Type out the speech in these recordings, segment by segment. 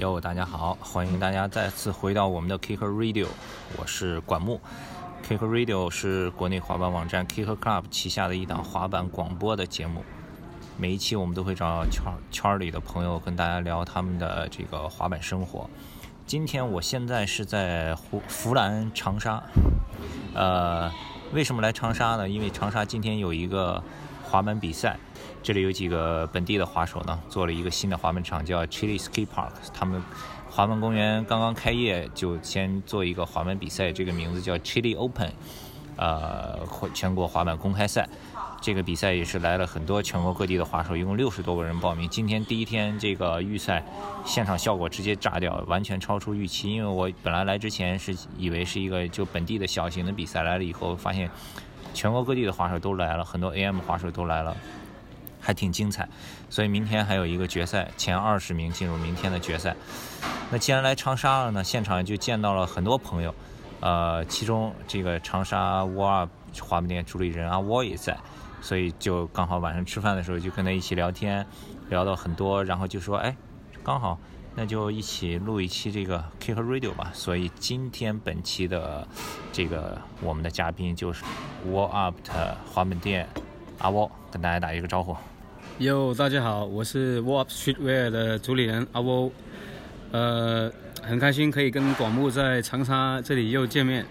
哟，大家好，欢迎大家再次回到我们的 Kicker Radio，我是管木。Kicker Radio 是国内滑板网站 Kicker Club 旗下的一档滑板广播的节目。每一期我们都会找圈圈里的朋友跟大家聊他们的这个滑板生活。今天我现在是在湖湖南长沙，呃，为什么来长沙呢？因为长沙今天有一个滑板比赛。这里有几个本地的滑手呢，做了一个新的滑板场，叫 Chili Ski Park。他们滑板公园刚刚开业，就先做一个滑板比赛，这个名字叫 Chili Open，呃，全国滑板公开赛。这个比赛也是来了很多全国各地的滑手，一共六十多个人报名。今天第一天这个预赛，现场效果直接炸掉，完全超出预期。因为我本来来之前是以为是一个就本地的小型的比赛，来了以后发现全国各地的滑手都来了，很多 AM 滑手都来了。还挺精彩，所以明天还有一个决赛，前二十名进入明天的决赛。那既然来长沙了呢，现场就见到了很多朋友，呃，其中这个长沙 w a 滑板店主理人阿沃也在，所以就刚好晚上吃饭的时候就跟他一起聊天，聊到很多，然后就说，哎，刚好那就一起录一期这个 Kick Radio 吧。所以今天本期的这个我们的嘉宾就是 w a Up 的滑板店阿沃，跟大家打一个招呼。哟，大家好，我是 Warp Streetwear 的主理人阿欧，呃，很开心可以跟广木在长沙这里又见面。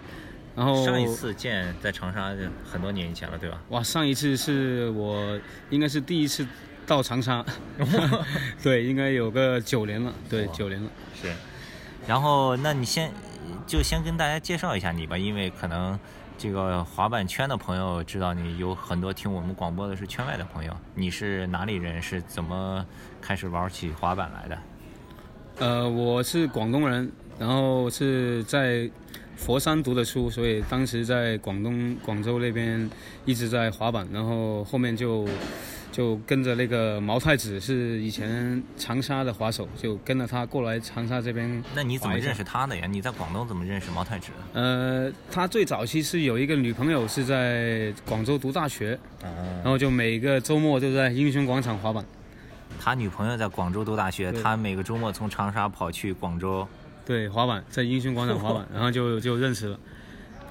然后上一次见在长沙很多年以前了，对吧？哇，上一次是我应该是第一次到长沙，对，应该有个九年了，对，九年了。是，然后那你先就先跟大家介绍一下你吧，因为可能。这个滑板圈的朋友知道你有很多听我们广播的是圈外的朋友，你是哪里人？是怎么开始玩起滑板来的？呃，我是广东人，然后是在佛山读的书，所以当时在广东广州那边一直在滑板，然后后面就。就跟着那个毛太子是以前长沙的滑手，就跟着他过来长沙这边。那你怎么认识他的呀？你在广东怎么认识毛太子？呃，他最早期是有一个女朋友是在广州读大学，然后就每个周末就在英雄广场滑板。他女朋友在广州读大学，他每个周末从长沙跑去广州，对滑板，在英雄广场滑板，然后就就认识了。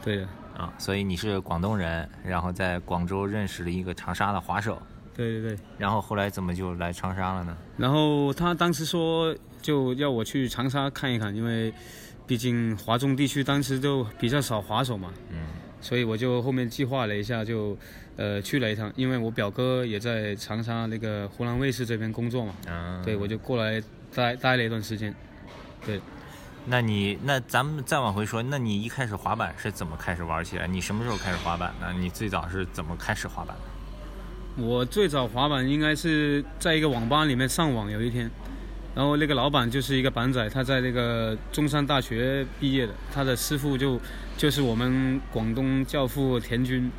对的啊，所以你是广东人，然后在广州认识了一个长沙的滑手。对对对，然后后来怎么就来长沙了呢？然后他当时说就要我去长沙看一看，因为毕竟华中地区当时就比较少滑手嘛。嗯。所以我就后面计划了一下，就呃去了一趟，因为我表哥也在长沙那个湖南卫视这边工作嘛。啊。对，我就过来待待了一段时间。对。那你那咱们再往回说，那你一开始滑板是怎么开始玩起来？你什么时候开始滑板的？你最早是怎么开始滑板的？我最早滑板应该是在一个网吧里面上网，有一天，然后那个老板就是一个板仔，他在那个中山大学毕业的，他的师傅就就是我们广东教父田军，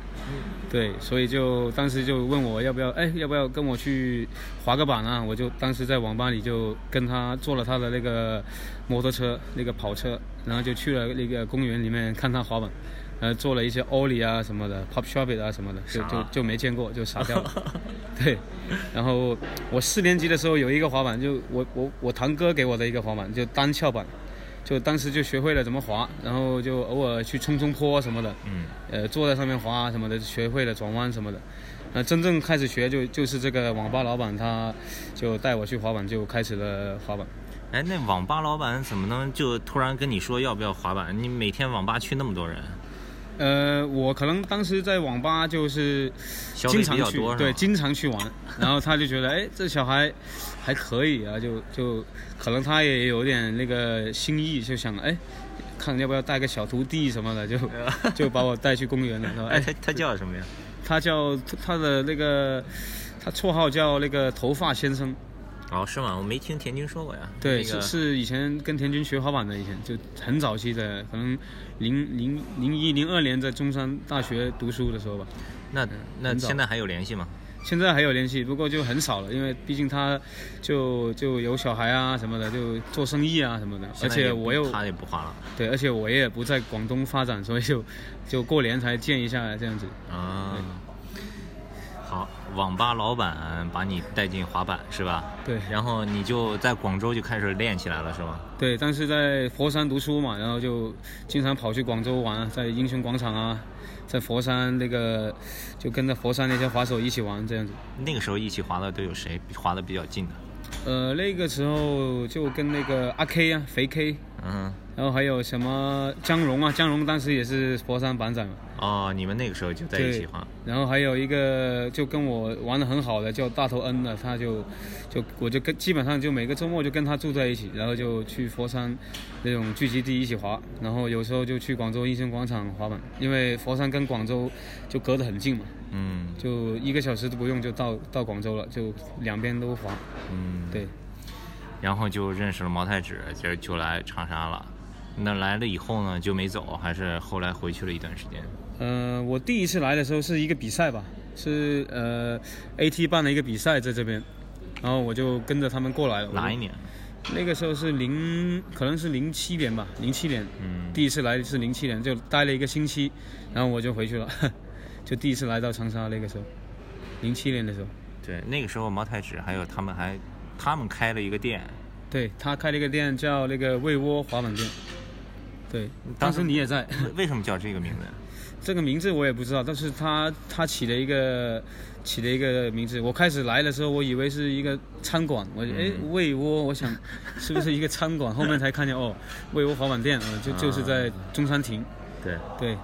对，所以就当时就问我要不要，哎，要不要跟我去滑个板啊？我就当时在网吧里就跟他坐了他的那个摩托车，那个跑车，然后就去了那个公园里面看他滑板。呃，做了一些 ollie 啊什么的，pop s h o p 啊什么的，就就就没见过，就傻掉了。对，然后我四年级的时候有一个滑板，就我我我堂哥给我的一个滑板，就单翘板，就当时就学会了怎么滑，然后就偶尔去冲冲坡什么的，嗯，呃，坐在上面滑什么的，学会了转弯什么的。那真正开始学就就是这个网吧老板，他就带我去滑板，就开始了滑板。哎，那网吧老板怎么能就突然跟你说要不要滑板？你每天网吧去那么多人？呃，我可能当时在网吧就是经常去，对，经常去玩。然后他就觉得，哎，这小孩还可以啊，就就可能他也有点那个心意，就想，哎，看要不要带个小徒弟什么的，就 就把我带去公园了。哎，他他叫什么呀？他叫他的那个，他绰号叫那个头发先生。哦，是吗？我没听田军说过呀。对，是是以前跟田军学滑板的，以前就很早期的，可能零零零一零二年在中山大学读书的时候吧。那那现在还有联系吗？现在还有联系，不过就很少了，因为毕竟他就就有小孩啊什么的，就做生意啊什么的。而且我又他也不滑了。对，而且我也不在广东发展，所以就就过年才见一下这样子。啊。好，网吧老板把你带进滑板是吧？对然后你就在广州就开始练起来了是吗？对，但是在佛山读书嘛，然后就经常跑去广州玩，在英雄广场啊，在佛山那个就跟着佛山那些滑手一起玩这样子。那个时候一起滑的都有谁滑的比较近的？呃，那个时候就跟那个阿 K 啊，肥 K，嗯，然后还有什么江荣啊，江荣当时也是佛山板仔嘛。哦，你们那个时候就在一起滑。然后还有一个就跟我玩的很好的叫大头恩的，他就就我就跟基本上就每个周末就跟他住在一起，然后就去佛山那种聚集地一起滑，然后有时候就去广州英雄广场滑板，因为佛山跟广州就隔得很近嘛，嗯就一个小时都不用就到到广州了，就两边都滑。嗯，对，然后就认识了毛太子，就就来长沙了。那来了以后呢，就没走，还是后来回去了一段时间。呃，我第一次来的时候是一个比赛吧，是呃 AT 办了一个比赛在这边，然后我就跟着他们过来了。哪一年？那个时候是零，可能是零七年吧，零七年，嗯，第一次来是零七年，就待了一个星期，然后我就回去了，就第一次来到长沙那个时候，零七年的时候，对，那个时候茅台纸还有他们还他们开了一个店，对他开了一个店叫那个味窝滑板店，对，当时你也在，为什么叫这个名字？这个名字我也不知道，但是他他起了一个起了一个名字。我开始来的时候，我以为是一个餐馆，我哎魏窝，我想是不是一个餐馆？后面才看见哦，魏窝滑板店啊，就就是在中山亭。对对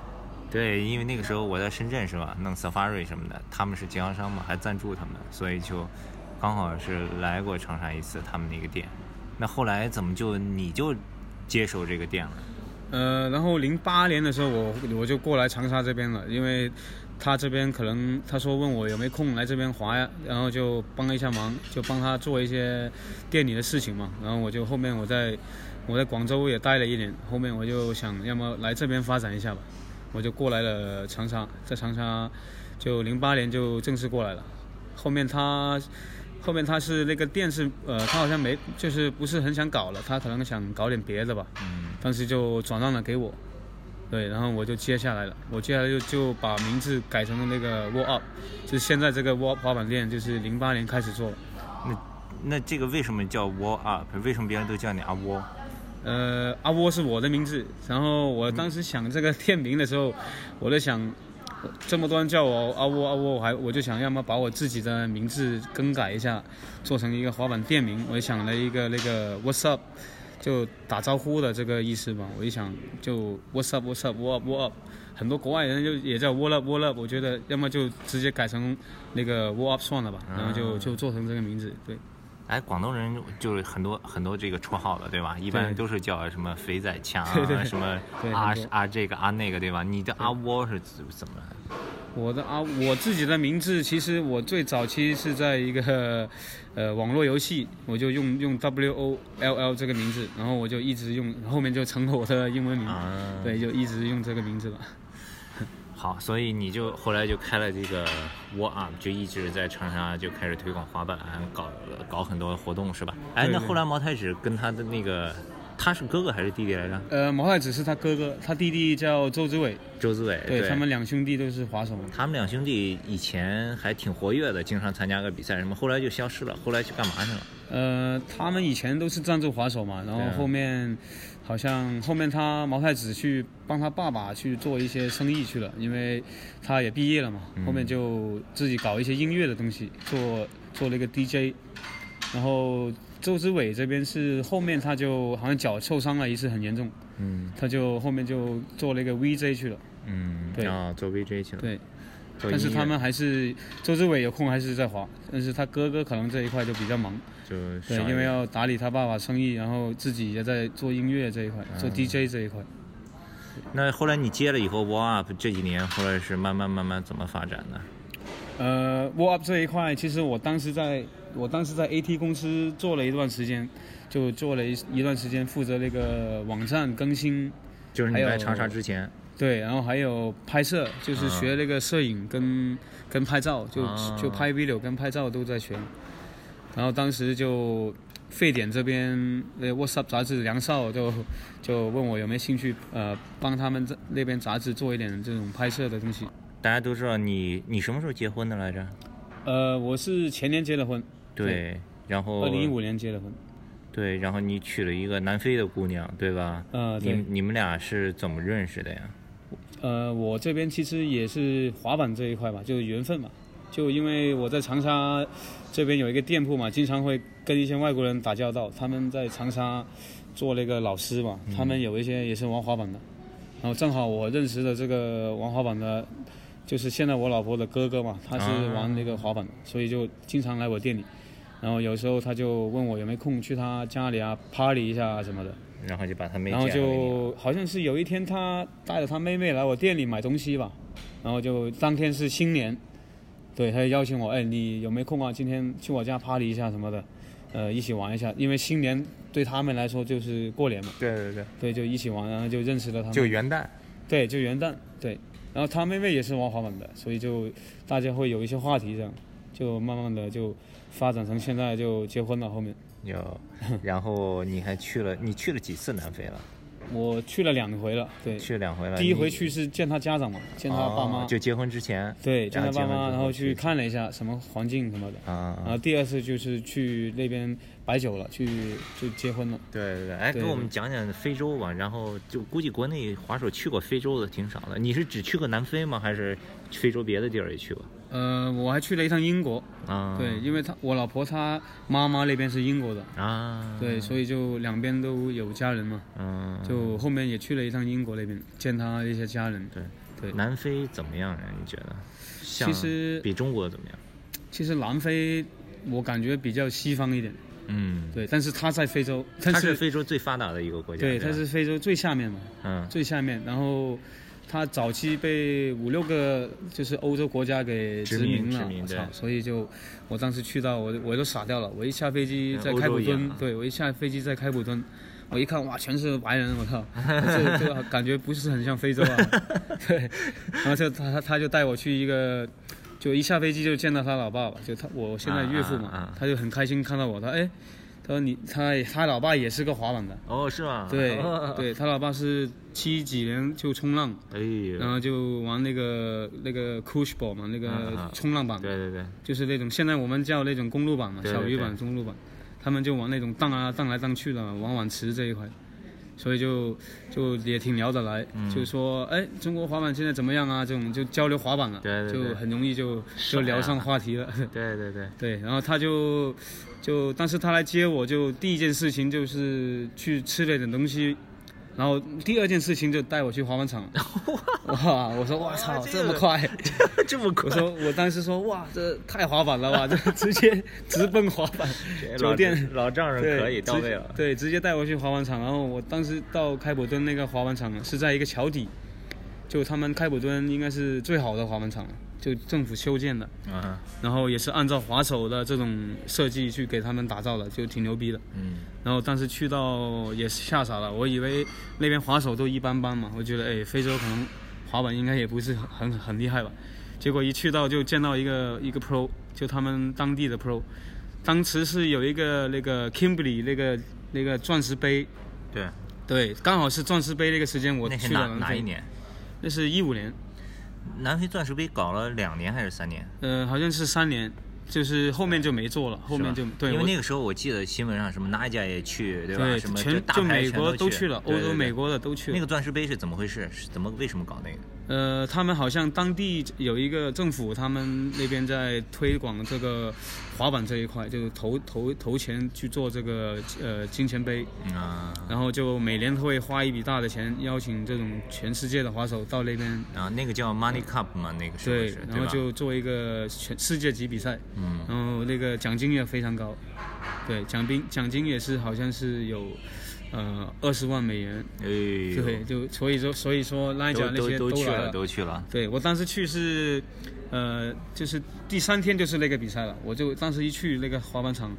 对，因为那个时候我在深圳是吧，弄 Safari 什么的，他们是经销商嘛，还赞助他们，所以就刚好是来过长沙一次他们那个店。那后来怎么就你就接手这个店了？呃，然后零八年的时候，我我就过来长沙这边了，因为他这边可能他说问我有没有空来这边滑呀，然后就帮一下忙，就帮他做一些店里的事情嘛。然后我就后面我在我在广州也待了一年，后面我就想要么来这边发展一下吧，我就过来了长沙，在长沙就零八年就正式过来了。后面他后面他是那个店是呃，他好像没就是不是很想搞了，他可能想搞点别的吧。嗯当时就转让了给我，对，然后我就接下来了。我接下来就就把名字改成了那个 Wall Up，就是现在这个 Wall 滑板店，就是零八年开始做那。那这个为什么叫 Wall Up？为什么别人都叫你阿窝？呃，阿窝是我的名字，然后我当时想这个店名的时候，我在想，这么多人叫我阿窝阿窝，我还我就想要么把我自己的名字更改一下，做成一个滑板店名。我就想了一个那个 What's Up，就打招呼的这个意思吧。我一想就 What's Up What's Up What Up What Up，很多国外人就也叫 What Up What Up，我觉得要么就直接改成那个 What Up 算了吧，然后就就做成这个名字，对。哎，广东人就是很多很多这个绰号了，对吧？一般都是叫什么肥仔强啊，对对什么阿对很多阿这个阿那个，对吧？你的阿窝是怎怎么？我的啊，我自己的名字其实我最早期是在一个呃网络游戏，我就用用 W O L L 这个名字，然后我就一直用，后面就成了我的英文名，啊，对，就一直用这个名字了。好，所以你就后来就开了这个 War Up，就一直在长沙就开始推广滑板，搞搞很多活动，是吧？哎，那后来毛太子跟他的那个，他是哥哥还是弟弟来着？呃，毛太子是他哥哥，他弟弟叫周志伟，周志伟，对他们两兄弟都是滑手。他们两兄弟以前还挺活跃的，经常参加个比赛什么，后来就消失了，后来去干嘛去了？呃，他们以前都是赞助滑手嘛，然后后面好像后面他毛太子去帮他爸爸去做一些生意去了，因为他也毕业了嘛，嗯后面就自己搞一些音乐的东西，做做了一个 DJ。然后周志伟这边是后面他就好像脚受伤了一次，很严重，嗯他就后面就做了一个 VJ 去了。嗯，对啊，做 VJ 去了。对，但是他们还是周志伟有空还是在滑，但是他哥哥可能这一块就比较忙。就对，因为要打理他爸爸生意，然后自己也在做音乐这一块，做 DJ 这一块。那后来你接了以后，War Up 这几年后来是慢慢慢慢怎么发展的？呃，War Up 这一块，其实我当时在，我当时在 AT 公司做了一段时间，就做了一一段时间负责那个网站更新，就是你来长沙之前，对，然后还有拍摄，就是学那个摄影跟、跟拍照，就、啊就拍 video 跟拍照都在学。然后当时就沸点这边呃 WhatsApp 杂志梁少就就问我有没有兴趣呃帮他们这那边杂志做一点这种拍摄的东西。大家都知道你你什么时候结婚的来着？呃，我是前年结的婚，对，然后二零一五年结的婚。对，然后你娶了一个南非的姑娘，对吧？呃，对你，你们俩是怎么认识的呀？呃，我这边其实也是滑板这一块吧，就是缘分嘛。就因为我在长沙这边有一个店铺嘛，经常会跟一些外国人打交道，他们在长沙做那个老师嘛，他们有一些也是玩滑板的，然后正好我认识的这个玩滑板的，就是现在我老婆的哥哥嘛，他是啊玩那个滑板的，所以就经常来我店里。然后有时候他就问我有没有空去他家里啊 party 一下啊什么的，然后就把他妹然后就好像是有一天他带着他妹妹来我店里买东西吧，然后就当天是新年，对，他就邀请我，哎，你有没有空啊？今天去我家 party 一下什么的，呃，一起玩一下，因为新年对他们来说就是过年嘛，对对对，对，就一起玩，然后就认识了他们，就元旦。对，就元旦，对，然后他妹妹也是玩滑板的，所以就大家会有一些话题这样，就慢慢的就发展成现在就结婚了，后面。有，然后你还去了，你去了几次南非了？我去了两回了，对，去了两回了。第一回去是见他家长嘛，见他爸妈，哦就结婚之前。对，见他爸妈，然后去去看了一下什么环境什么的。啊然后第二次就是去那边摆酒了，去就结婚了。对对对，哎，给我们讲讲非洲吧。然后就估计国内滑手去过非洲的挺少的。你是只去过南非吗？还是非洲别的地儿也去过？呃，我还去了一趟英国，啊，对，因为他我老婆她妈妈那边是英国的，啊，对，所以就两边都有家人嘛，嗯，就后面也去了一趟英国那边见他一些家人。对。对。南非怎么样呀？你觉得？像其实比中国怎么样？其实南非我感觉比较西方一点，嗯，对，但是他在非洲，但它是是非洲最发达的一个国家。对，吧？它是非洲最下面嘛，嗯。最下面，然后他早期被五六个就是欧洲国家给殖民了，我操！所以就我当时去到我我都傻掉了，我一下飞机在开普敦 对我一下飞机在开普敦，我一看哇全是白人，我操，这这感觉不是很像非洲啊，对，然后就他他他就带我去一个。就一下飞机就见到他老爸吧，就他我现在岳父嘛，啊啊啊他就很开心看到我，他哎，他说你他他老爸也是个滑板的，哦，是吗？对哦，对他老爸是七几年就冲浪，哎然，后就玩那个那个 cushball 嘛，那啊个啊冲浪板，对对对，就是那种现在我们叫那种公路板嘛，小鱼板、中路板，他们就玩那种荡啊荡来荡去的，玩碗池这一块，所以就就也挺聊得来，嗯。就说哎中国滑板现在怎么样啊？这种就交流滑板了，对对对。就很容易就就聊上话题了。对对对，对，然后他就就当时他来接我，就第一件事情就是去吃了点东西，然后第二件事情就带我去滑板场。哇！我说哇操，这么快！这 么快我，说我当时说哇，这太滑板了吧，这 直接直奔滑板酒店。老丈人，可以到位了。对，直接带我去滑板场，然后我当时到开普敦那个滑板场是在一个桥底，就他们开普敦应该是最好的滑板场了，就政府修建的。啊，然后也是按照滑手的这种设计去给他们打造的，就挺牛逼的。嗯，然后当时去到也是吓傻了，我以为那边滑手都一般般嘛，我觉得哎，非洲可能滑板应该也不是很很很厉害吧。结果一去到就见到一个一个 pro，就他们当地的 pro，当时是有一个那个 Kimberly 那个那个钻石杯，对，对，刚好是钻石杯那个时间我那是哪去了哪一？年？那是一五年，南非钻石杯搞了两年还是三年？呃，好像是三年，就是后面就没做了，后面就对，因为那个时候我记得新闻上什么哪一家也去，对吧？对，什么全大牌全就美国都去了，欧洲、美国的都去了。那个钻石杯是怎么回事？是怎么为什么搞那个？呃，他们好像当地有一个政府，他们那边在推广这个滑板这一块，就是投投投钱去做这个呃金钱杯，嗯啊。然后就每年会花一笔大的钱，邀请这种全世界的滑手到那边，啊，那个叫 Money Cup 嘛，那个是对，，然后就做一个全世界级比赛，嗯。然后那个奖金也非常高，对，奖金奖金也是好像是有呃二十万美元，哎呦，对，就所以说所以说拉都贾那些都都去了，都去了。对我当时去是，呃，就是第三天就是那个比赛了，我就当时一去那个滑板场，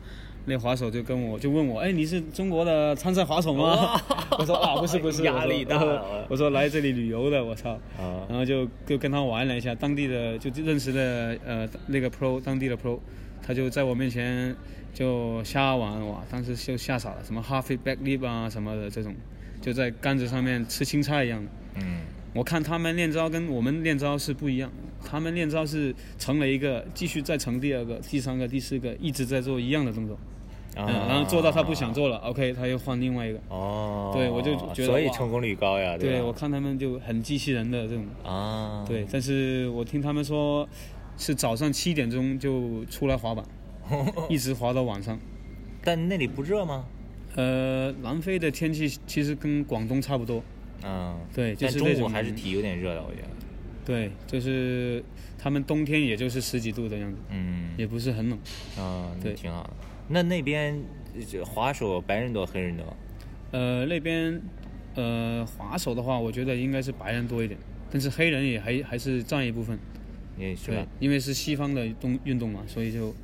那滑手就跟我就问我，哎，你是中国的参赛滑手吗？我说啊，不是不是，压力大我说了 我说来这里旅游的，我操。啊然后就就跟他玩了一下，当地的就认识了呃那个 pro 当地的 pro，他就在我面前就瞎玩哇，当时就吓傻了，什么 half back lip 啊什么的这种，就在杆子上面吃青菜一样的。嗯，我看他们练招跟我们练招是不一样，他们练招是成了一个，继续再成第二个、第三个、第四个，一直在做一样的动作，嗯，然后做到他不想做了，OK，他又换另外一个。哦，对我就觉得所以成功率高呀，对，对我看他们就很机器人的这种，啊，对，但是我听他们说，是早上七点钟就出来滑板，一直滑到晚上。但那里不热吗？呃，南非的天气其实跟广东差不多，嗯，对，就是那种中午还是挺有点热的，我觉得。对，就是他们冬天也就是十几度的样子，嗯，也不是很冷。啊，那对挺好的。那那边滑手白人多黑人多？呃，那边呃滑手的话，我觉得应该是白人多一点，但是黑人也还还是占一部分。对也是吧？，因为是西方的动运动嘛，所以就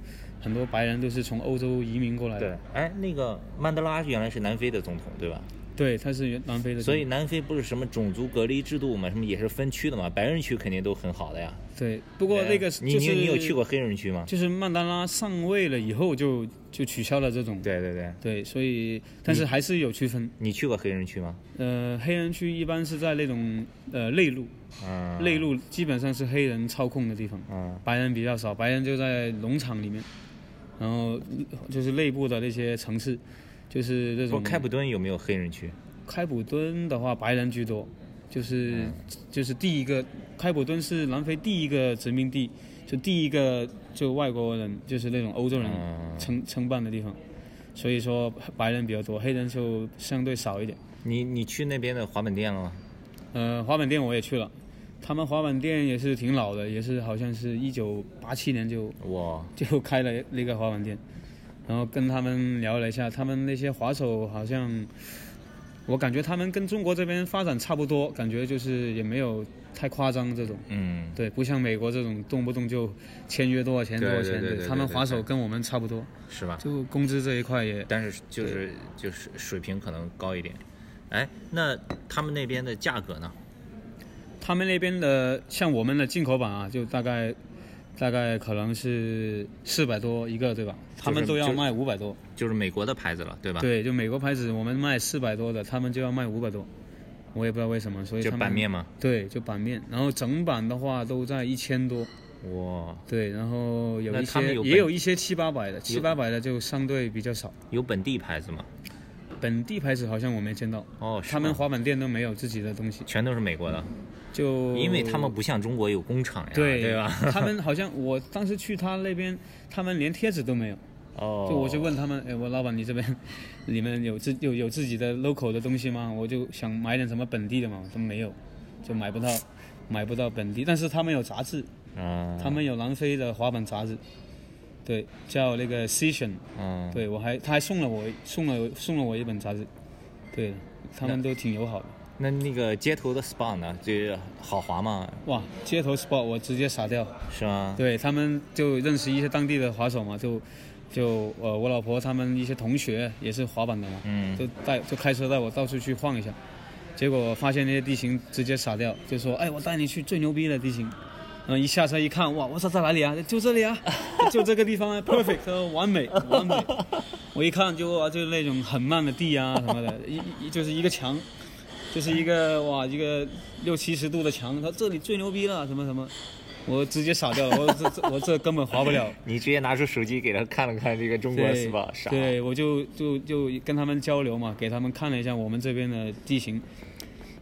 很多白人都是从欧洲移民过来的。对，哎，那个曼德拉原来是南非的总统，对吧？对，它是原南非的。所以南非不是什么种族隔离制度嘛，什么也是分区的嘛，白人区肯定都很好的呀。对，不过那个你就是你你有去过？黑人区吗？就是曼德拉上位了以后就就取消了这种。对对对，对，所以但是还是有区分。你去过黑人区吗？呃，黑人区一般是在那种呃内陆，嗯，内陆基本上是黑人操控的地方，嗯白人比较少，白人就在农场里面，然后就是内部的那些城市，就是这种。开普敦有没有黑人区？开普敦的话，白人居多，就是、就是第一个，开普敦是南非第一个殖民地，就第一个就外国人，就是那种欧洲人嗯承承办的地方，所以说白人比较多，黑人就相对少一点。你你去那边的滑板店了吗？呃，滑板店我也去了，他们滑板店也是挺老的，也是好像是一九八七年就哇，就开了那个滑板店，然后跟他们聊了一下，他们那些滑手好像，我感觉他们跟中国这边发展差不多，感觉就是也没有太夸张这种。嗯，对，不像美国这种动不动就签约多少钱多少钱，他们滑手跟我们差不多，是吧？就工资这一块也但是就是就是水平可能高一点。哎，那他们那边的价格呢？他们那边的像我们的进口版啊，就大概大概可能是四百多一个，对吧？他们都要卖五百多。就是美国的牌子了，对吧？对，就美国牌子，我们卖四百多的，他们就要卖五百多，我也不知道为什么，所以就版面嘛？对，就版面，然后整版的话都在一千多，哇，对，然后有一些也有一些七八百的，七八百的就相对比较少。有本地牌子吗？本地牌子好像我没见到，哦，他们滑板店都没有自己的东西，全都是美国的，就因为他们不像中国有工厂呀，对对吧？他们好像我当时去他那边，他们连贴纸都没有。哦，就我就问他们，哎，我老板，你这边你们有自有有自己的 local 的东西吗？我就想买点什么本地的嘛，都没有，就买不到，买不到本地。但是他们有杂志，嗯，他们有南非的滑板杂志，对，叫那个 Session，嗯，对我还他还送了我送了送了我一本杂志，对他们都挺友好的。那那个街头的 SPA 呢？这好滑吗？哇，街头 spot 我直接傻掉，是吗？对他们就认识一些当地的滑手嘛，就就呃我老婆他们一些同学也是滑板的嘛，嗯，就带就开车带我到处去晃一下，结果发现那些地形直接傻掉，就说哎我带你去最牛逼的地形，嗯一下车一看哇我操在哪里啊就这里啊 就这个地方啊 perfect 完美 完美，我一看就哇就是那种很慢的地啊什么的，一一就是一个墙，就是一个哇一个六七十度的墙，他这里最牛逼了什么什么。我直接傻掉了，我这这我这根本滑不了。你直接拿出手机给他看了看这个中国对 SPA，傻。对，我就就就跟他们交流嘛，给他们看了一下我们这边的地形，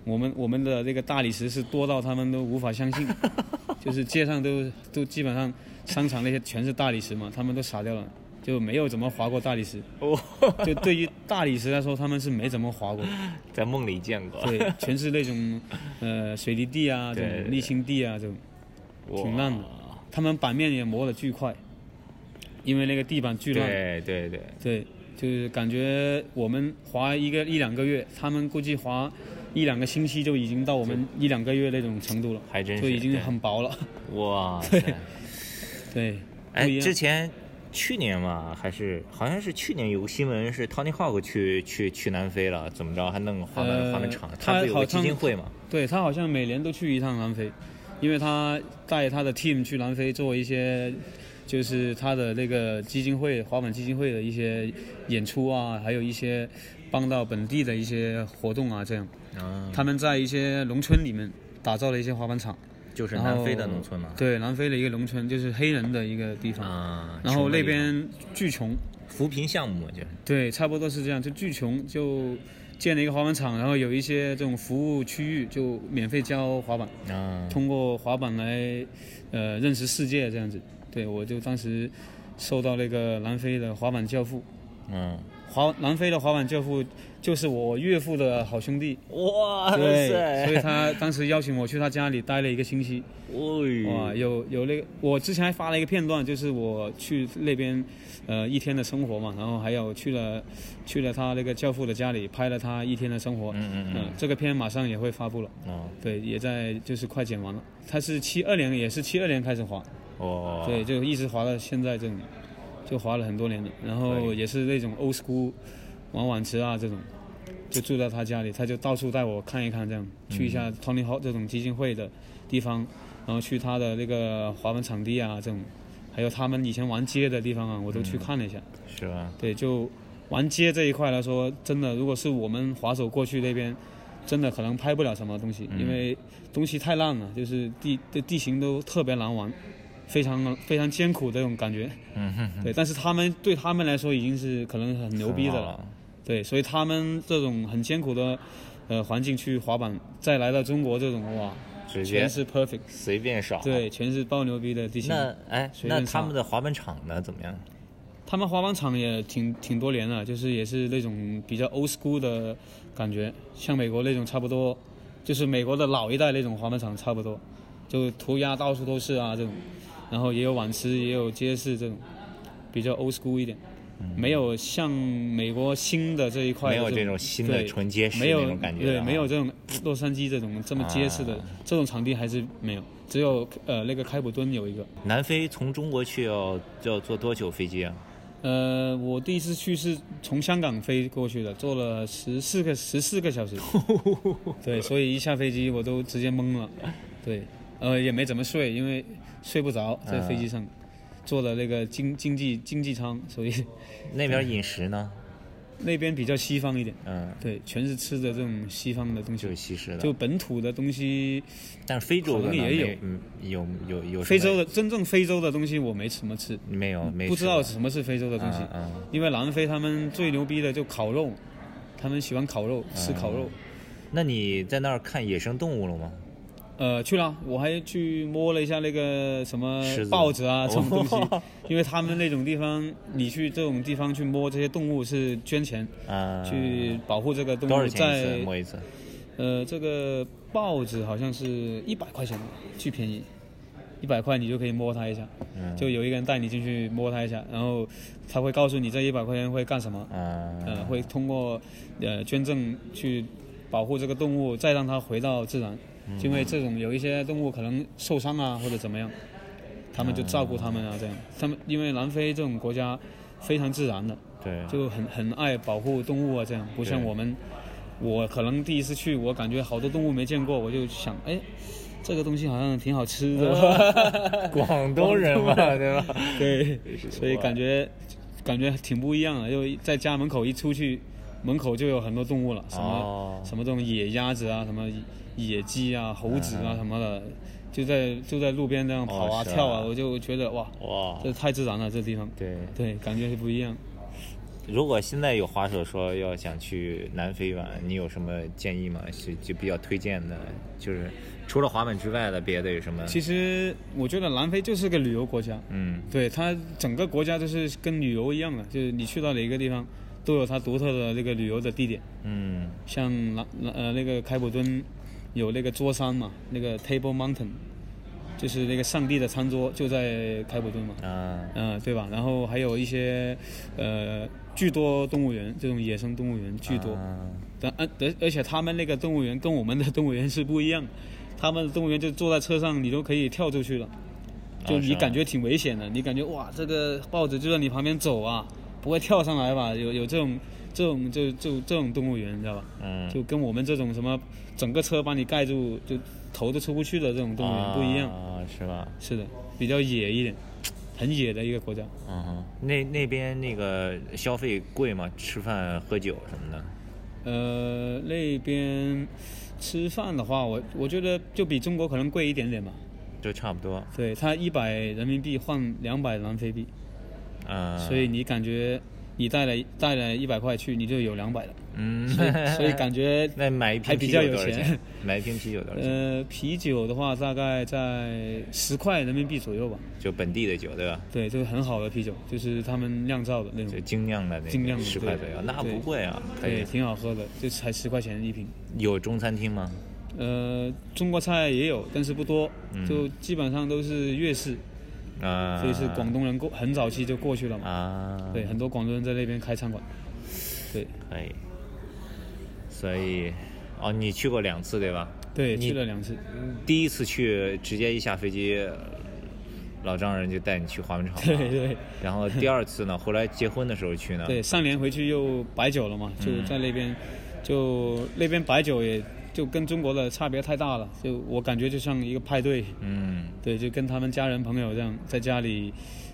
我们我们的这个大理石是多到他们都无法相信，就是街上都都基本上商场那些全是大理石嘛，他们都傻掉了，就没有怎么滑过大理石。哦，就对于大理石来说，他们是没怎么滑过，在梦里见过。对，全是那种呃水泥地啊，这对对种沥青地啊这种。挺烂的他们板面也磨得巨快，因为那个地板巨烂。对对对，对，就是感觉我们滑一个一两个月，他们估计滑一两个星期就已经到我们一两个月那种程度了，还真是就已经很薄了。哇塞！对，哎，之前去年嘛，还是好像是去年有个新闻是 Tony Hawk 去去去南非了，怎么着还弄个滑板、呃滑板场？他他不有个基金会嘛？对他好像每年都去一趟南非，因为他带他的 team 去南非做一些，就是他的那个基金会滑板基金会的一些演出啊，还有一些帮到本地的一些活动啊，这样。啊，他们在一些农村里面，打造了一些滑板场。就是南非的农村嘛。对，南非的一个农村，就是黑人的一个地方。啊，然后那边巨穷，扶贫项目就是对，差不多是这样，就巨穷，就建了一个滑板场，然后有一些这种服务区域，就免费教滑板，啊，通过滑板来呃认识世界这样子。对我就当时受到那个南非的滑板教父，嗯，滑南非的滑板教父就是我岳父的好兄弟，哇对，所以他当时邀请我去他家里待了一个星期。哎哇，有有那个，我之前还发了一个片段，就是我去那边，呃，一天的生活嘛，然后还有去了去了他那个教父的家里拍了他一天的生活，嗯嗯嗯。这个片马上也会发布了，哦。对，也在就是快剪完了。他是七二年，也是七二年开始滑，哦，对，就一直滑到现在这种，就滑了很多年了。然后也是那种 old school，玩碗池啊这种，就住在他家里，他就到处带我看一看，这样去一下 Tony Hawk 这种基金会的地方，然后去他的那个滑板场地啊这种，还有他们以前玩街的地方啊，我都去看了一下。是吧？对，就玩街这一块来说，真的，如果是我们滑手过去那边，真的可能拍不了什么东西，因为东西太烂了，就是地的地形都特别难玩，非常非常艰苦的这种感觉。嗯哼哼，对，但是他们对他们来说已经是可能很牛逼的了。对，所以他们这种很艰苦的呃环境去滑板，再来到中国这种哇，直接全是 perfect，随便耍。，对，全是爆牛逼的地形。那哎，那他们的滑板场呢？怎么样？他们滑板场也挺挺多年了，就是也是那种比较 old school 的感觉，像美国那种差不多，就是美国的老一代那种滑板场差不多，就涂鸦到处都是啊这种，然后也有碗池，也有街市这种，比较 old school 一点，没有像美国新的这一块没有这种新的对纯街市没有那种感觉对，啊没有这种洛杉矶这种这么结实的、啊这种场地还是没有，只有呃那个开普敦有一个。南非从中国去要要坐多久飞机啊？呃，我第一次去是从香港飞过去的，坐了十四个十四个小时。对，所以一下飞机我都直接懵了。对，呃，也没怎么睡，因为睡不着在飞机上，坐的那个经经济经济舱，所以那边饮食呢？那边比较西方一点。嗯，对，全是吃的这种西方的东就是西，式的。就本土的东西，但是非洲的也有嗯，有有有非洲的真正非洲的东西我没怎么吃，没有没不知道什么是非洲的东西。嗯嗯因为南非他们最牛逼的就烤肉，他们喜欢烤肉，吃烤肉。那你在那儿看野生动物了吗？呃，去了，我还去摸了一下那个什么豹子啊，这种东西哦，因为他们那种地方，你去这种地方去摸这些动物是捐钱，啊，去保护这个动物。多少钱一次在摸一次？呃，这个豹子好像是一百块钱，巨便宜，一百块你就可以摸它一下，嗯就有一个人带你进去摸它一下，然后他会告诉你这一百块钱会干什么。啊，呃，会通过呃捐赠去保护这个动物，再让它回到自然。因为这种有一些动物可能受伤啊或者怎么样，他们就照顾他们啊这样。他们因为南非这种国家非常自然的，对，就很很爱保护动物啊这样，不像我们，我可能第一次去，我感觉好多动物没见过，我就想哎。这个东西好像挺好吃的，广东人嘛，对吧？对，所以感觉感觉挺不一样的。就在家门口一出去，门口就有很多动物了，什么、哦什么这种野鸭子啊，什么野鸡啊、猴子啊什么的，就在就在路边这样跑啊、跳啊，我就觉得哇，哇，这太自然了，这地方。对，对，感觉是不一样。如果现在有滑手说要想去南非玩，你有什么建议吗？是就比较推荐的，就是除了滑板之外的别的有什么？其实我觉得南非就是个旅游国家，嗯对它整个国家就是跟旅游一样的，就是你去到哪个地方都有它独特的那个旅游的地点。嗯像南南呃那个开普敦有那个桌山嘛，那个 Table Mountain，就是那个上帝的餐桌就在开普敦嘛，啊。嗯、对吧？然后还有一些呃巨多动物园，这种野生动物园巨多，啊。但而而而且他们那个动物园跟我们的动物园是不一样，他们的动物园就坐在车上，你都可以跳出去了，就你感觉挺危险的，你感觉哇这个豹子就在你旁边走啊，不会跳上来吧？有有这种这种就就这种动物园，你知道吧？嗯，就跟我们这种什么整个车把你盖住，就头都出不去的这种动物园不一样。啊，是吧？是的，比较野一点，很野的一个国家。嗯哼，那那边那个消费贵吗？吃饭喝酒什么的？呃，那边吃饭的话，我我觉得就比中国可能贵一点点吧。就差不多。对，它一百人民币换两百南非币，啊、所以你感觉你带了带了一百块去，你就有两百了。嗯，所以所以感觉 那买一还比瓶啤酒较有钱？买一瓶啤酒多少钱？呃，啤酒的话大概在十块人民币左右吧。就本地的酒，对吧？对，就是很好的啤酒，就是他们酿造的那种就种，精酿的那精酿的十块左右，那不贵啊，可以对，。挺好喝的，就才十块钱一瓶。有中餐厅吗？呃，中国菜也有，但是不多，嗯就基本上都是粤式，啊，所以是广东人过很早期就过去了嘛。啊，对，很多广东人在那边开餐馆。对可以。所以，哦，你去过两次对吧？对，去了两次。第一次去，直接一下飞机，老丈人就带你去滑冰场了。对对然后第二次呢，后来结婚的时候去呢。对，上年回去又摆酒了嘛，就嗯在那边，就那边摆酒也就跟中国的差别太大了，就我感觉就像一个派对。嗯。对，就跟他们家人朋友这样在家里，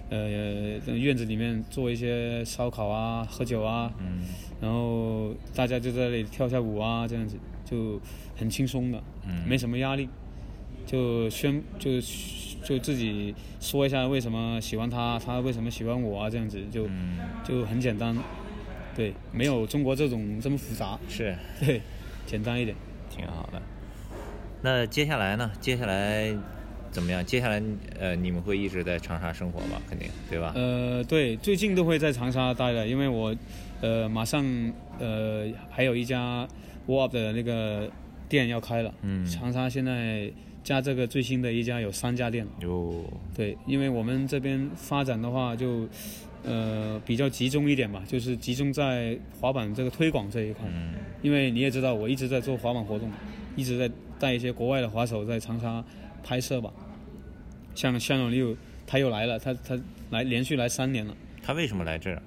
呃，院子里面做一些烧烤啊、喝酒啊，嗯。然后大家就在那里跳下舞啊，这样子就很轻松的，嗯。没什么压力，就宣就就自己说一下为什么喜欢他，他为什么喜欢我啊，这样子就、嗯，就很简单，对，没有中国这种这么复杂，是。对，简单一点。挺好的。那接下来呢？接下来怎么样？接下来呃，你们会一直在长沙生活吧？肯定对吧？呃，对，最近都会在长沙待的，因为我，呃，马上呃还有一家 Warp 的那个店要开了。嗯长沙现在加这个最新的一家有三家店了。哟，对，因为我们这边发展的话就，呃比较集中一点吧，就是集中在滑板这个推广这一块。嗯因为你也知道，我一直在做滑板活动，一直在带一些国外的滑手在长沙拍摄吧。像向永六他又来了，他他来连续来三年了。他为什么来这儿？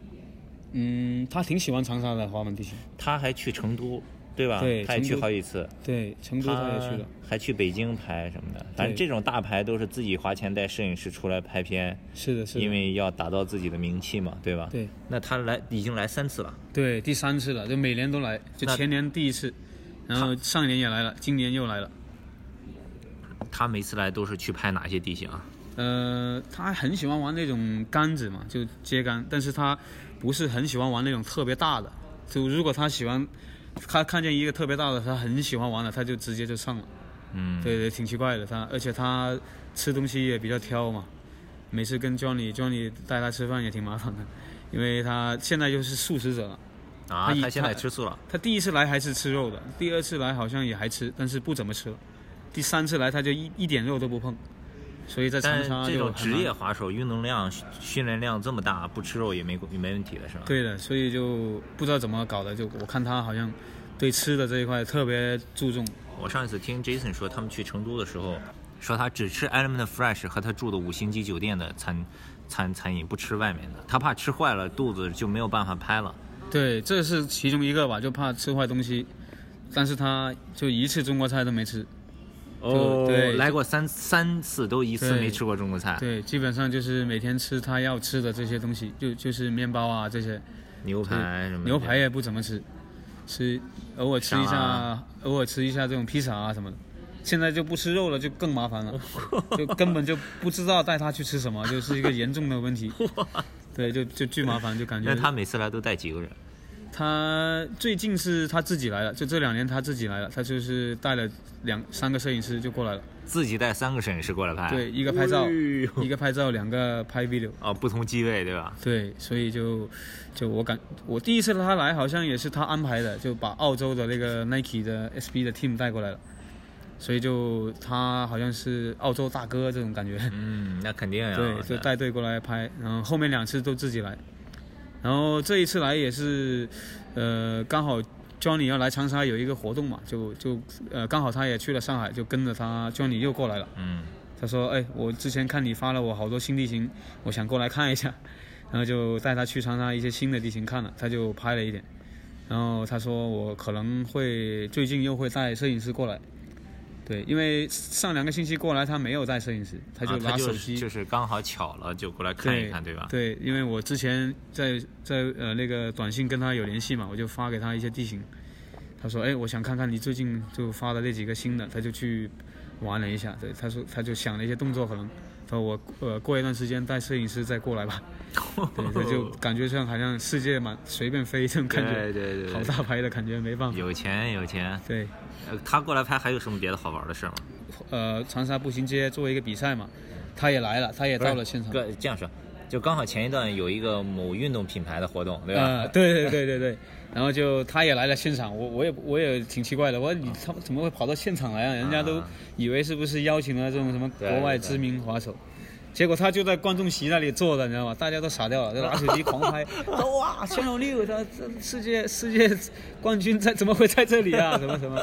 嗯，他挺喜欢长沙的滑板地形。他还去成都，对吧？他也去好几次。对，成都他也去了。还去北京拍什么的。反正这种大牌都是自己花钱带摄影师出来拍片，是的，是的。因为要打造自己的名气嘛，对吧？对那他来已经来三次了。对第三次了，就每年都来，就前年第一次，然后上一年也来了，今年又来了。他每次来都是去拍哪些地形啊？呃，他很喜欢玩那种杆子嘛，就接杆，但是他不是很喜欢玩那种特别大的。就如果他喜欢，他看见一个特别大的，他很喜欢玩的，他就直接就上了。嗯，对对，挺奇怪的他，而且他吃东西也比较挑嘛，每次跟 Johnny，Johnny 带他吃饭也挺麻烦的，因为他现在又是素食者了。啊，他现在吃素了。他第一次来还是吃肉的，第二次来好像也还吃，但是不怎么吃了。第三次来他就一一点肉都不碰，所以在长但沙这种职业滑手运动量、训训练量这么大，不吃肉也没也没问题的是吧？对的，所以就不知道怎么搞的，就我看他好像对吃的这一块特别注重。我上一次听 Jason 说，他们去成都的时候，说他只吃 Element Fresh 和他住的五星级酒店的餐餐餐饮，不吃外面的，他怕吃坏了肚子就没有办法拍了。对，这是其中一个吧，就怕吃坏东西，但是他就一次中国菜都没吃。哦对来过三三次，都一次没吃过中国菜，对，基本上就是每天吃他要吃的这些东西，就就是面包啊这些，牛排什么的牛排也不怎么吃，吃偶尔吃一下，偶尔吃一下这种披萨啊什么的。现在就不吃肉了，就更麻烦了，就根本就不知道带他去吃什么，就是一个严重的问题。对，就就巨麻烦，就感觉那他每次来都带几个人？他最近是他自己来了，就这两年他自己来了，他就是带了两三个摄影师就过来了，自己带三个摄影师过来拍，对，一个拍照，一个拍照，两个拍 video。哦，不同机位对吧？对，所以就就我感我第一次他来好像也是他安排的，就把澳洲的那个 Nike 的 SB 的 team 带过来了，所以就他好像是澳洲大哥这种感觉，嗯，那肯定啊。对，就带队过来拍，然后后面两次都自己来，然后这一次来也是，呃，刚好 Johnny 要来长沙有一个活动嘛，就就呃刚好他也去了上海，就跟着他 Johnny 又过来了。嗯，他说：“哎，我之前看你发了我好多新地形，我想过来看一下，然后就带他去长沙一些新的地形看了，他就拍了一点，然后他说我可能会最近又会带摄影师过来，对，因为上两个星期过来他没有带摄影师，他就啊拿手机，就是刚好巧了，就过来看一看，对吧？对，因为我之前在在呃那个短信跟他有联系嘛，我就发给他一些地形，他说：“哎，我想看看你最近就发的那几个新的。”他就去玩了一下，对，他说他就想了一些动作，可能他说我呃过一段时间带摄影师再过来吧。就感觉像好像世界嘛随便飞这种感觉，对对对，好大牌的感觉，没办法。有钱有钱。对，呃，他过来拍还有什么别的好玩的事吗？呃，长沙步行街作为一个比赛嘛，他也来了，他也到了现场。哥这样说。就刚好前一段有一个某运动品牌的活动，对吧？啊，对对对对对。然后就他也来了现场，我我也我也挺奇怪的，我说你他怎么会跑到现场来啊？人家都以为是不是邀请了这种什么国外知名滑手。结果他就在观众席那里坐着，你知道吗？大家都傻掉了，就拿手机狂拍。哇，千龙六，他这世界世界冠军在怎么会在这里啊？什么什么，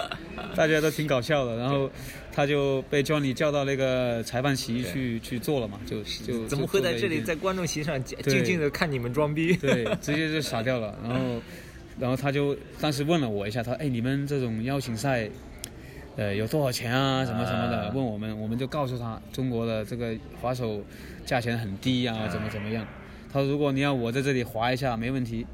大家都挺搞笑的。然后他就被 Johnny 叫到那个裁判席去去坐了嘛，就就怎么会在这里在观众席上静静的看你们装逼？对，直接就傻掉了。然后然后他就当时问了我一下，他哎，你们这种邀请赛。呃，有多少钱啊？什么什么的，问我们，我们就告诉他，中国的这个滑手价钱很低啊，怎么怎么样？他说，如果你要我在这里滑一下，没问题，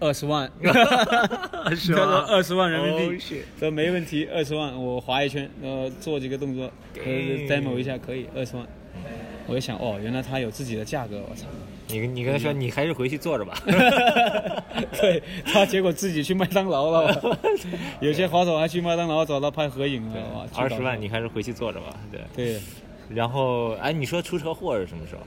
二十万，他说二十万人民币，说没问题，二十万，我滑一圈，呃，做几个动作，呃，demo 一下可以，二十万。我就想，哦，原来他有自己的价格，我操。你你跟他说，你还是回去坐着吧。对他，结果自己去麦当劳了。有些滑手还去麦当劳找他拍合影，知道吧？二十万，你还是回去坐着吧。对对。然后，哎，你说出车祸是什么时候？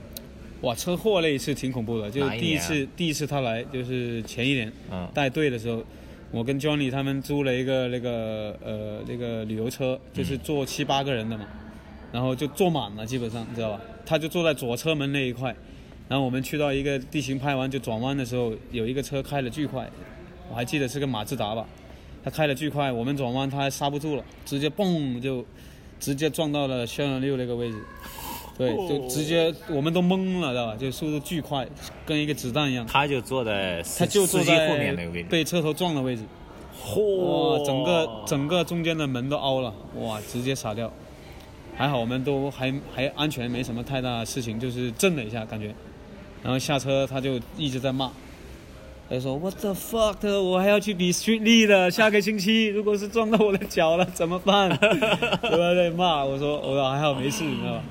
哇，车祸那一次挺恐怖的，就是第一次，第一次他来就是前一年，嗯，带队的时候，我跟 Johnny 他们租了一个那个呃那个旅游车，就是坐七八个人的嘛，然后就坐满了，基本上你知道吧？他就坐在左车门那一块。然后我们去到一个地形拍完就转弯的时候，有一个车开了巨快，我还记得是个马自达吧，他开了巨快，我们转弯他还刹不住了，直接嘣就直接撞到了轩辕六那个位置，对，就直接我们都懵了，知道吧？就速度巨快，跟一个子弹一样。他就坐在他就坐在后面那个位置，被车头撞的位置，哇，整个整个中间的门都凹了，哇，直接傻掉。还好我们都还还安全，没什么太大事情，就是震了一下感觉。然后下车，他就一直在骂，他说：“What the fuck？我还要去比 street lead 的，下个星期，如果是撞到我的脚了怎么办？” 我在骂，我说：“我说还好没事，你知道吧？”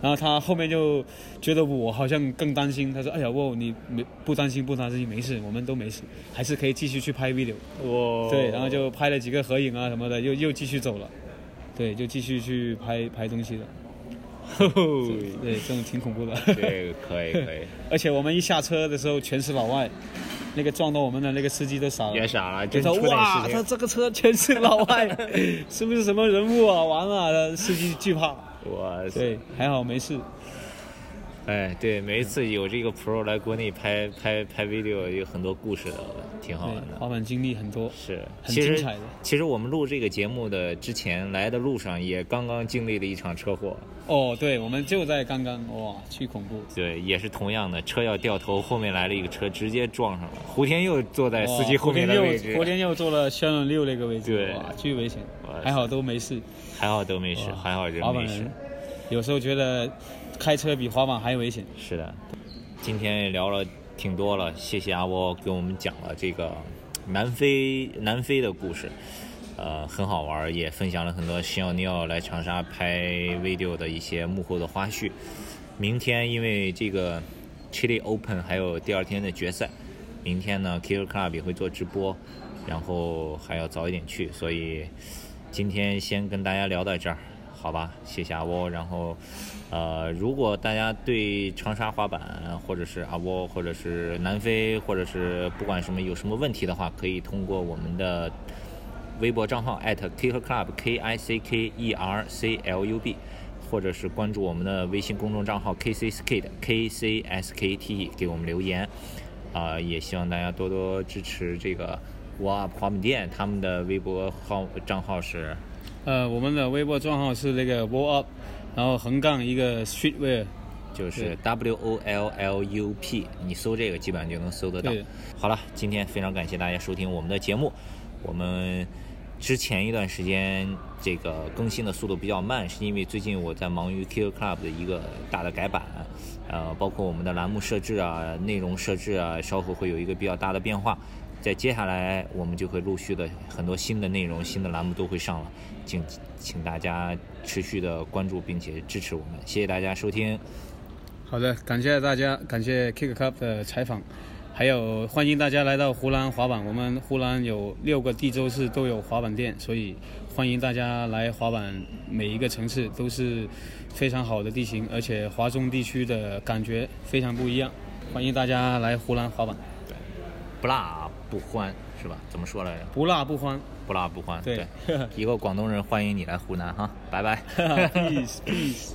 然后他后面就觉得我好像更担心，他说：“哎呀，我你没不担心不担心，没事，我们都没事，还是可以继续去拍 video。”哇！对，然后就拍了几个合影啊什么的，又又继续走了，对，就继续去拍拍东西了。对，这种挺恐怖的。对，可以 可以。而且我们一下车的时候全是老外，那个撞到我们的那个司机都傻了。也傻了，就说哇，他这个车全是老外，是不是什么人物啊？完了，司机惧怕。哇塞！对，还好没事。哎，对，每一次有这个 Pro 来国内拍拍拍 video，有很多故事的，挺好玩的。滑板经历很多，是很精彩的。其实我们录这个节目的之前来的路上，也刚刚经历了一场车祸。哦，对，我们就在刚刚，哇，巨恐怖。对，也是同样的，车要掉头，后面来了一个车，直接撞上了。胡天佑坐在司机后面的位置。胡天佑坐了轩辕六那个位置，对，哇，巨危险。还好都没事，还好都没事，还好人没事。有时候觉得。开车比滑板还危险。是的，今天也聊了挺多了，谢谢阿波给我们讲了这个南非南非的故事，呃，很好玩，也分享了很多新奥尼奥来长沙拍 video 的一些幕后的花絮。明天因为这个 Chile Open 还有第二天的决赛，明天呢 kill Club 也会做直播，然后还要早一点去，所以今天先跟大家聊到这儿。好吧，谢谢阿波。然后，呃，如果大家对长沙滑板，或者是阿波，或者是南非，或者是不管什么有什么问题的话，可以通过我们的微博账号 @kickerclub k i c k e r c l u b，或者是关注我们的微信公众账号 KCSkate K c s k t e 给我们留言。啊，也希望大家多多支持这个 Up 滑板店，他们的微博号账号是。呃，我们的微博账号是那个 wall up，然后横杠一个 streetwear，就是 W O L L U P，你搜这个基本上就能搜得到。好了，今天非常感谢大家收听我们的节目。我们之前一段时间这个更新的速度比较慢，是因为最近我在忙于 Kill Club 的一个大的改版，呃，包括我们的栏目设置啊、内容设置啊，稍后会有一个比较大的变化。在接下来我们就会陆续的很多新的内容、新的栏目都会上了，请请大家持续的关注并且支持我们，谢谢大家收听。好的，感谢大家，感谢 Kick Cup 的采访，还有欢迎大家来到湖南滑板。我们湖南有六个地州市都有滑板店，所以欢迎大家来滑板。每一个城市都是非常好的地形，而且华中地区的感觉非常不一样。欢迎大家来湖南滑板。对，不辣不欢是吧？怎么说来着？不辣不欢，不辣不欢。对，以后广东人欢迎你来湖南哈，拜拜。Peace peace。